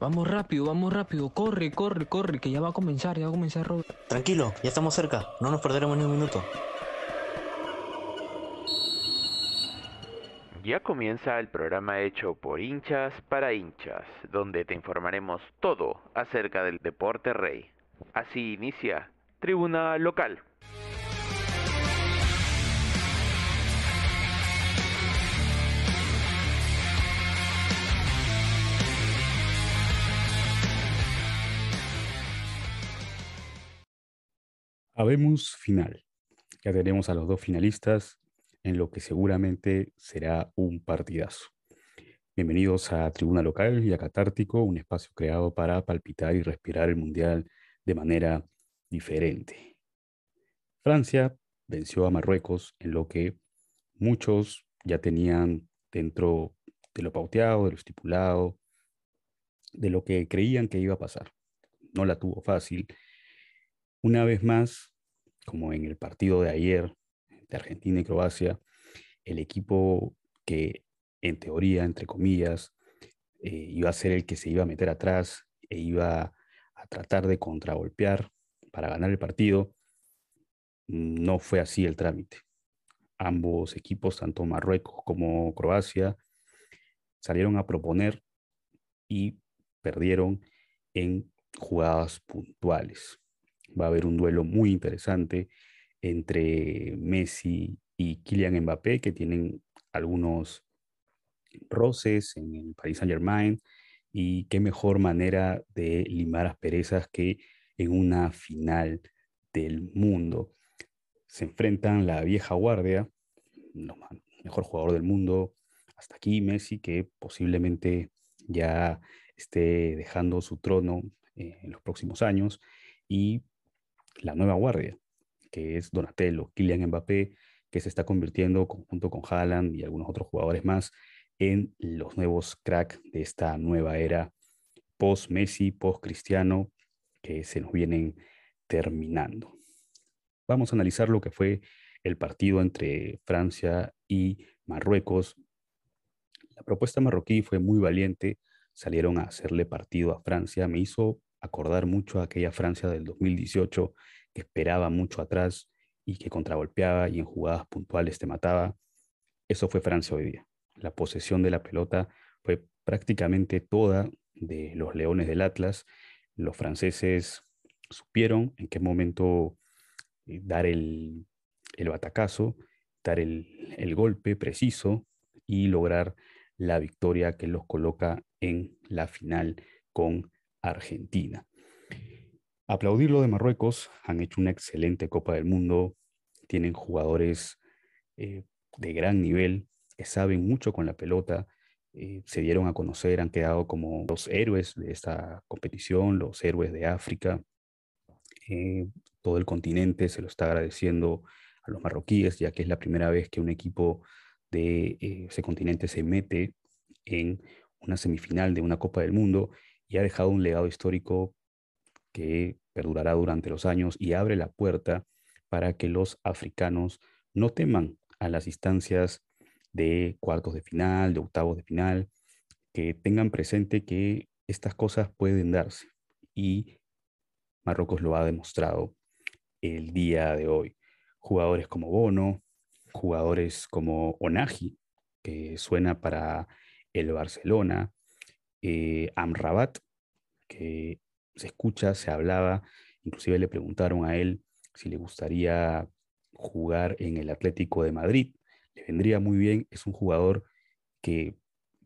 Vamos rápido, vamos rápido. Corre, corre, corre, que ya va a comenzar, ya va a comenzar Robert. Tranquilo, ya estamos cerca. No nos perderemos ni un minuto. Ya comienza el programa hecho por hinchas para hinchas, donde te informaremos todo acerca del deporte rey. Así inicia Tribuna Local. Habemos final. Ya tenemos a los dos finalistas en lo que seguramente será un partidazo. Bienvenidos a Tribuna Local y a Catártico, un espacio creado para palpitar y respirar el Mundial de manera diferente. Francia venció a Marruecos en lo que muchos ya tenían dentro de lo pauteado, de lo estipulado, de lo que creían que iba a pasar. No la tuvo fácil. Una vez más, como en el partido de ayer de Argentina y Croacia, el equipo que en teoría, entre comillas, eh, iba a ser el que se iba a meter atrás e iba a tratar de contragolpear para ganar el partido, no fue así el trámite. Ambos equipos, tanto Marruecos como Croacia, salieron a proponer y perdieron en jugadas puntuales. Va a haber un duelo muy interesante entre Messi y Kylian Mbappé, que tienen algunos roces en el Paris Saint Germain, y qué mejor manera de limar asperezas que en una final del mundo. Se enfrentan la vieja guardia, el mejor jugador del mundo hasta aquí, Messi, que posiblemente ya esté dejando su trono eh, en los próximos años, y la nueva guardia, que es Donatello, Kylian Mbappé, que se está convirtiendo junto con Haaland y algunos otros jugadores más en los nuevos crack de esta nueva era post-Messi, post-Cristiano, que se nos vienen terminando. Vamos a analizar lo que fue el partido entre Francia y Marruecos. La propuesta marroquí fue muy valiente, salieron a hacerle partido a Francia, me hizo acordar mucho a aquella Francia del 2018 que esperaba mucho atrás y que contragolpeaba y en jugadas puntuales te mataba. Eso fue Francia hoy día. La posesión de la pelota fue prácticamente toda de los Leones del Atlas. Los franceses supieron en qué momento eh, dar el, el batacazo, dar el, el golpe preciso y lograr la victoria que los coloca en la final con Argentina. Aplaudir lo de Marruecos, han hecho una excelente Copa del Mundo, tienen jugadores eh, de gran nivel, que saben mucho con la pelota, eh, se dieron a conocer, han quedado como los héroes de esta competición, los héroes de África. Eh, todo el continente se lo está agradeciendo a los marroquíes, ya que es la primera vez que un equipo de ese continente se mete en una semifinal de una Copa del Mundo y ha dejado un legado histórico que perdurará durante los años y abre la puerta para que los africanos no teman a las instancias de cuartos de final, de octavos de final, que tengan presente que estas cosas pueden darse y Marruecos lo ha demostrado el día de hoy. Jugadores como Bono, jugadores como Onagi, que suena para el Barcelona, eh, Amrabat, se escucha, se hablaba, inclusive le preguntaron a él si le gustaría jugar en el Atlético de Madrid. Le vendría muy bien, es un jugador que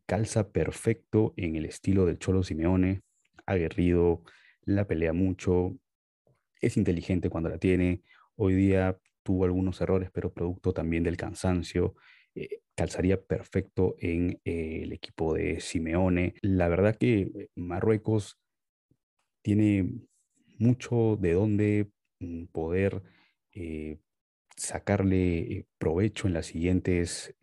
calza perfecto en el estilo del Cholo Simeone, aguerrido, la pelea mucho, es inteligente cuando la tiene. Hoy día tuvo algunos errores, pero producto también del cansancio. Eh, calzaría perfecto en eh, el equipo de Simeone. La verdad que Marruecos tiene mucho de dónde mm, poder eh, sacarle provecho en las siguientes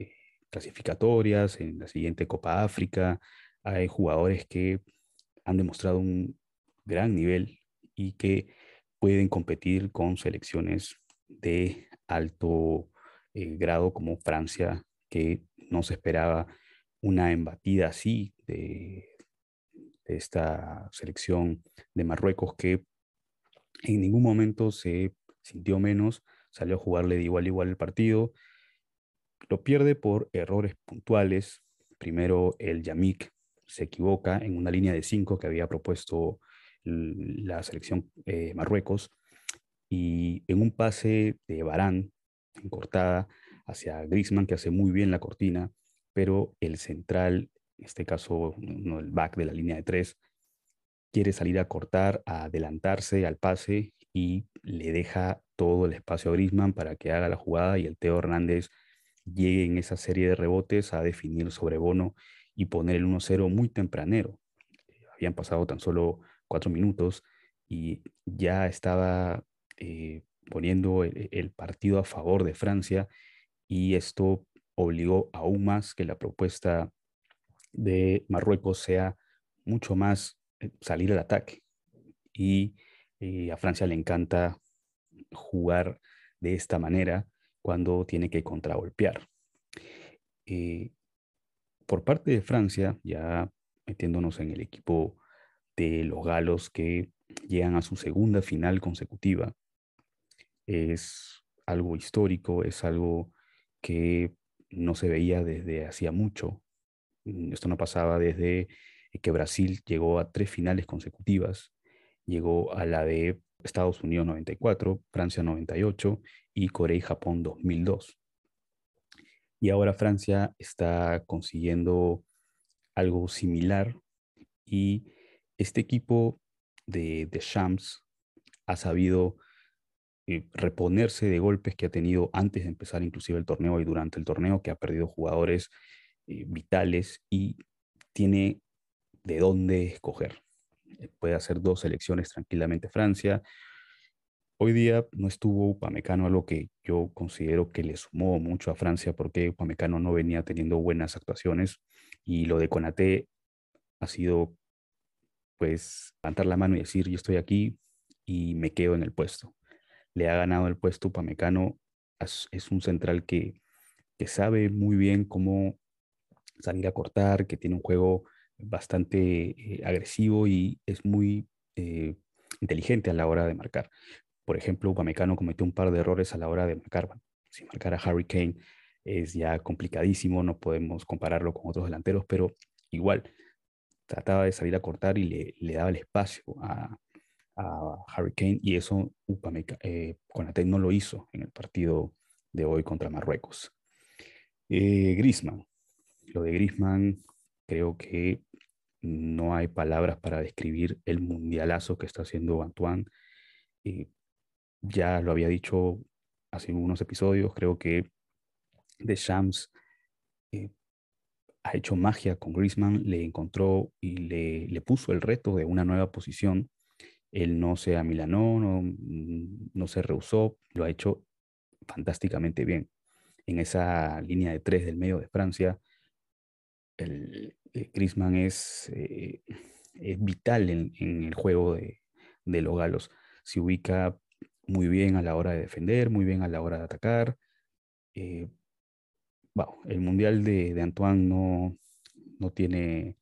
clasificatorias, en la siguiente Copa África. Hay jugadores que han demostrado un gran nivel y que pueden competir con selecciones de alto grado como Francia, que no se esperaba una embatida así de esta selección de Marruecos que en ningún momento se sintió menos, salió a jugarle de igual a igual el partido, lo pierde por errores puntuales. Primero el Yamik se equivoca en una línea de cinco que había propuesto la selección eh, Marruecos y en un pase de Barán en cortada hacia Griezmann que hace muy bien la cortina, pero el central, en este caso no el back de la línea de tres, quiere salir a cortar, a adelantarse al pase y le deja todo el espacio a Griezmann para que haga la jugada y el Teo Hernández llegue en esa serie de rebotes a definir sobre Bono y poner el 1-0 muy tempranero. Habían pasado tan solo cuatro minutos y ya estaba eh, poniendo el, partido a favor de Francia y esto obligó aún más que la propuesta de Marruecos sea mucho más eh, salir al ataque. Y eh, a Francia le encanta jugar de esta manera cuando tiene que contragolpear. Eh, por parte de Francia, ya metiéndonos en el equipo de los galos que llegan a su segunda final consecutiva, es algo histórico, es algo que no se veía desde hacía mucho. Mm, esto no pasaba desde que Brasil llegó a tres finales consecutivas, llegó a la de Estados Unidos 94, Francia 98 y Corea y Japón 2002. Y ahora Francia está consiguiendo algo similar y este equipo de, de Shams ha sabido eh, reponerse de golpes que ha tenido antes de empezar inclusive el torneo y durante el torneo, que ha perdido jugadores eh, vitales y tiene de dónde escoger. Eh, puede hacer dos selecciones tranquilamente Francia. Hoy día no estuvo Upamecano, algo que yo considero que le sumó mucho a Francia porque Upamecano no venía teniendo buenas actuaciones y lo de Conate ha sido pues levantar la mano y decir yo estoy aquí y me quedo en el puesto. Le ha ganado el puesto Upamecano, es, es un central que, que sabe muy bien cómo salir a cortar, que tiene un juego bastante eh, agresivo y es muy eh, inteligente a la hora de marcar. Por ejemplo, Upamecano cometió un par de errores a la hora de marcar. si marcar a Harry Kane es ya complicadísimo, no podemos compararlo con otros delanteros, pero igual trataba de salir a cortar y le, daba el espacio a, a, Harry Kane y eso Upamecano, eh, no lo hizo en el partido de hoy contra Marruecos. Eh, Grisman, lo de Grisman creo que no hay palabras para describir el mundialazo que está haciendo Antoine. Ya lo había dicho hace unos episodios, creo que Deschamps eh, ha hecho magia con Griezmann, le encontró y le, le, puso el reto de una nueva posición. Él no se amilanó, no, no se rehusó, lo ha hecho fantásticamente bien. En esa línea de tres del medio de Francia, el, eh, Griezmann es, eh, es vital en, el juego de, los galos. Se ubica muy bien a la hora de defender, muy bien a la hora de atacar. Eh, el Mundial de, Antoine no, no tiene,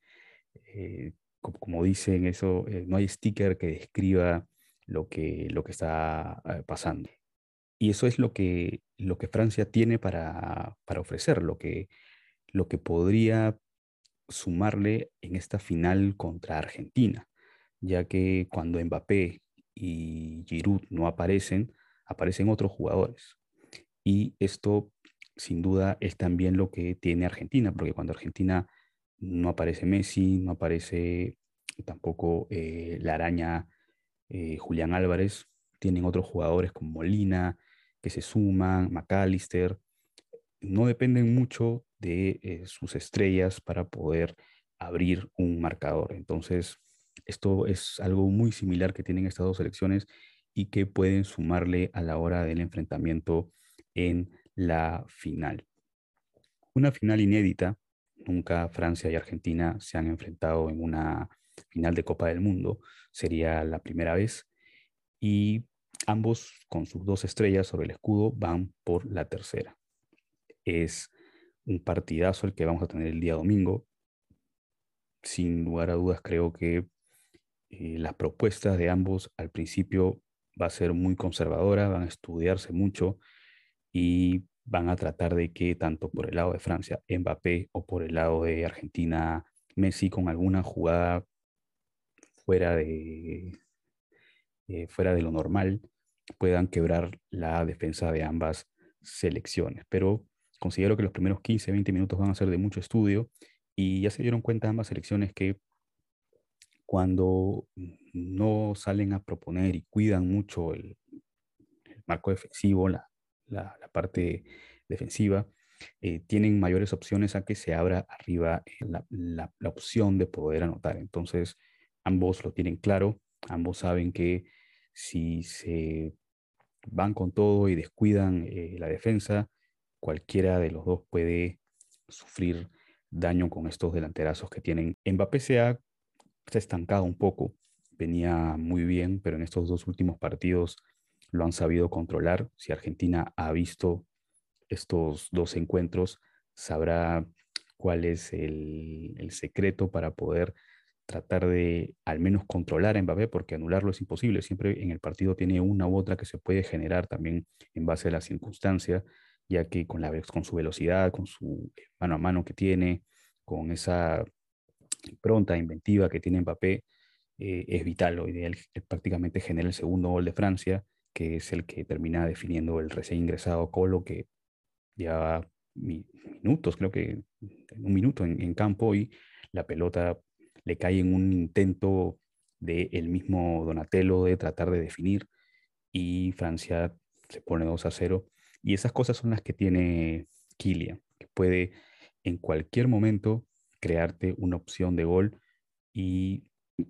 como, dicen eso, no hay sticker que describa lo que, lo que está pasando. Y eso es lo que, lo que Francia tiene para, para ofrecer, lo que, lo que podría sumarle en esta final contra Argentina, ya que cuando Mbappé y Giroud no aparecen, aparecen otros jugadores. Y esto, sin duda, es también lo que tiene Argentina, porque cuando Argentina no aparece Messi, no aparece tampoco eh, la araña eh, Julián Álvarez, tienen otros jugadores como Molina, que se suman, McAllister, no dependen mucho de eh, sus estrellas para poder abrir un marcador. Entonces, esto es algo muy similar que tienen estas dos selecciones y que pueden sumarle a la hora del enfrentamiento en la final. Una final inédita, nunca Francia y Argentina se han enfrentado en una final de Copa del Mundo, sería la primera vez y ambos con sus dos estrellas sobre el escudo van por la tercera. Es un partidazo el que vamos a tener el día domingo. sin lugar a dudas creo que eh, las propuestas de ambos al principio va a ser muy conservadora, van a estudiarse mucho y van a tratar de que tanto por el lado de Francia, Mbappé, o por el lado de Argentina, Messi, con alguna jugada fuera de, eh, fuera de lo normal, puedan quebrar la defensa de ambas selecciones. Pero considero que los primeros 15, 20 minutos van a ser de mucho estudio y ya se dieron cuenta ambas selecciones que cuando no salen a proponer y cuidan mucho el, marco defensivo, la, la, parte defensiva, eh, tienen mayores opciones a que se abra arriba la, la, opción de poder anotar. Entonces, ambos lo tienen claro, ambos saben que si se van con todo y descuidan eh, la defensa, cualquiera de los dos puede sufrir daño con estos delanterazos que tienen. Mbappé se ha estancado un poco, venía muy bien, pero en estos dos últimos partidos lo han sabido controlar. Si Argentina ha visto estos dos encuentros, sabrá cuál es el, secreto para poder tratar de al menos controlar a Mbappé, porque anularlo es imposible. Siempre en el partido tiene una u otra que se puede generar también en base a la circunstancia, ya que con, la, con su velocidad, con su mano a mano que tiene, con esa pronta, inventiva que tiene Mbappé, eh, es vital. Hoy él prácticamente genera el segundo gol de Francia que es el que termina definiendo el recién ingresado Colo, que lleva minutos, creo que un minuto en, campo y la pelota le cae en un intento del el mismo Donatello de tratar de definir y Francia se pone 2 a 0. Y esas cosas son las que tiene Kylian, que puede en cualquier momento crearte una opción de gol y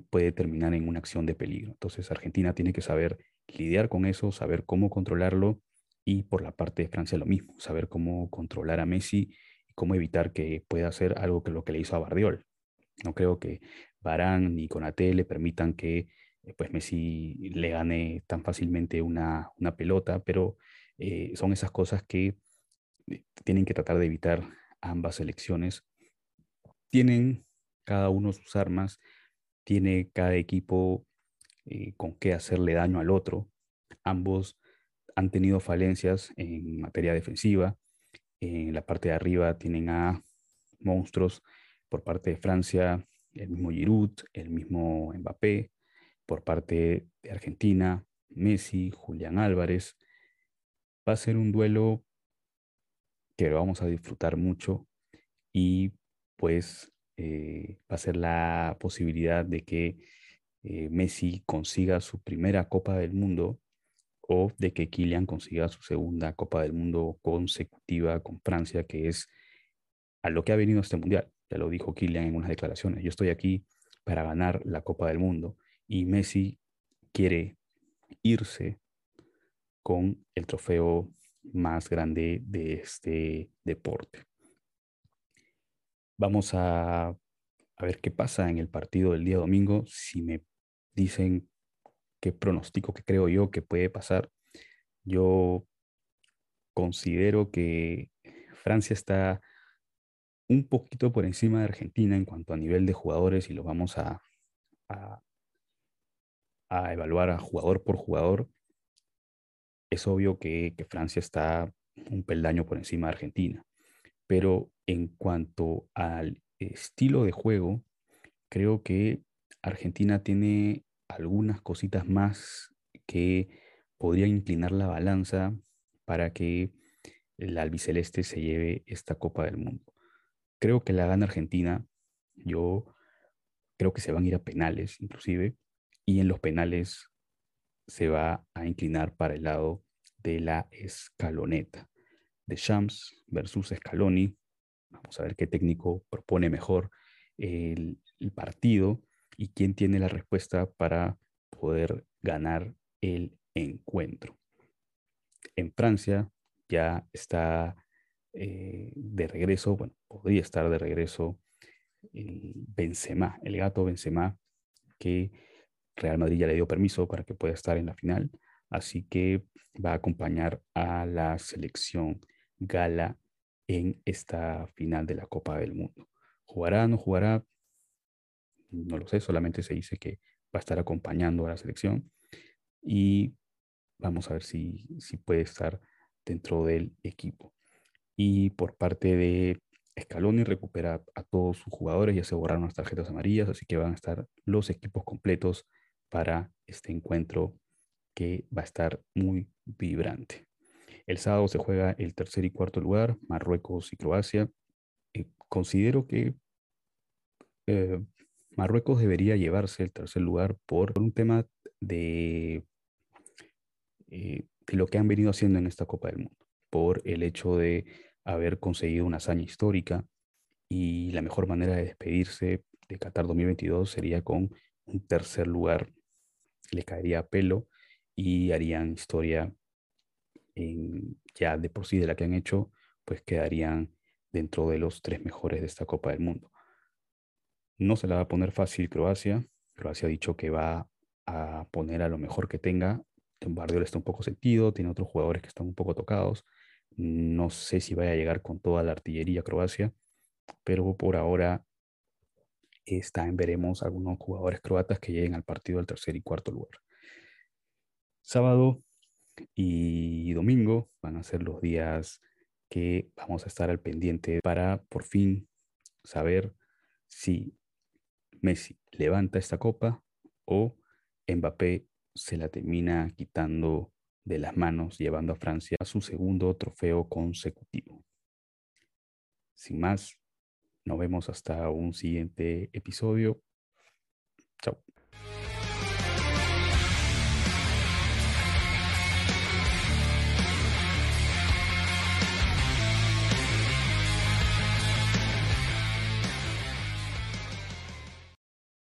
puede terminar en una acción de peligro. Entonces Argentina tiene que saber lidiar con eso, saber cómo controlarlo y por la parte de Francia lo mismo, saber cómo controlar a Messi y cómo evitar que pueda hacer algo que lo que le hizo a Bardiol. No creo que Barán ni Conate le permitan que eh, pues Messi le gane tan fácilmente una, pelota, pero eh, son esas cosas que eh, tienen que tratar de evitar ambas selecciones. Tienen cada uno sus armas, tiene cada equipo eh, con qué hacerle daño al otro. Ambos han tenido falencias en materia defensiva. En la parte de arriba tienen a monstruos por parte de Francia, el mismo Giroud, el mismo Mbappé, por parte de Argentina, Messi, Julián Álvarez. Va a ser un duelo que vamos a disfrutar mucho y pues eh, va a ser la posibilidad de que eh, Messi consiga su primera Copa del Mundo o de que Kylian consiga su segunda Copa del Mundo consecutiva con Francia, que es a lo que ha venido este Mundial. Ya lo dijo Kylian en unas declaraciones. Yo estoy aquí para ganar la Copa del Mundo y Messi quiere irse con el trofeo más grande de este deporte. Vamos a, ver qué pasa en el partido del día domingo. Si me dicen qué pronóstico que creo yo que puede pasar. Yo considero que Francia está un poquito por encima de Argentina en cuanto a nivel de jugadores y lo vamos a, evaluar a jugador por jugador. Es obvio que, Francia está un peldaño por encima de Argentina, pero en cuanto al estilo de juego, creo que Argentina tiene algunas cositas más que podrían inclinar la balanza para que el albiceleste se lleve esta Copa del Mundo. Creo que la gana Argentina. Yo creo que se van a ir a penales, inclusive, y en los penales se va a inclinar para el lado de la escaloneta. De Shams versus Scaloni. Vamos a ver qué técnico propone mejor el, partido y quién tiene la respuesta para poder ganar el encuentro. En Francia ya está eh, de regreso, bueno, podría estar de regreso el Benzema, el gato Benzema, que Real Madrid ya le dio permiso para que pueda estar en la final, así que va a acompañar a la selección gala en esta final de la Copa del Mundo. ¿Jugará no jugará? no lo sé, solamente se dice que va a estar acompañando a la selección y vamos a ver si, si puede estar dentro del equipo. Y por parte de Scaloni recupera a todos sus jugadores, ya se borraron las tarjetas amarillas, así que van a estar los equipos completos para este encuentro que va a estar muy vibrante. El sábado se juega el tercer y cuarto lugar, Marruecos y Croacia. Eh, considero que eh, Marruecos debería llevarse el tercer lugar por un tema de, eh, de lo que han venido haciendo en esta Copa del Mundo, por el hecho de haber conseguido una hazaña histórica y la mejor manera de despedirse de Qatar 2022 sería con un tercer lugar. Le caería a pelo y harían historia ya de por sí de la que han hecho, pues quedarían dentro de los tres mejores de esta Copa del Mundo. No se la va a poner fácil Croacia. Croacia ha dicho que va a poner a lo mejor que tenga. Guardiola está un poco sentido, tiene otros jugadores que están un poco tocados. No sé si vaya a llegar con toda la artillería Croacia, pero por ahora está en veremos algunos jugadores croatas que lleguen al partido del tercer y cuarto lugar. Sábado y domingo van a ser los días que vamos a estar al pendiente para por fin saber si Messi levanta esta copa o Mbappé se la termina quitando de las manos, llevando a Francia a su segundo trofeo consecutivo. Sin más, nos vemos hasta un siguiente episodio. Chao.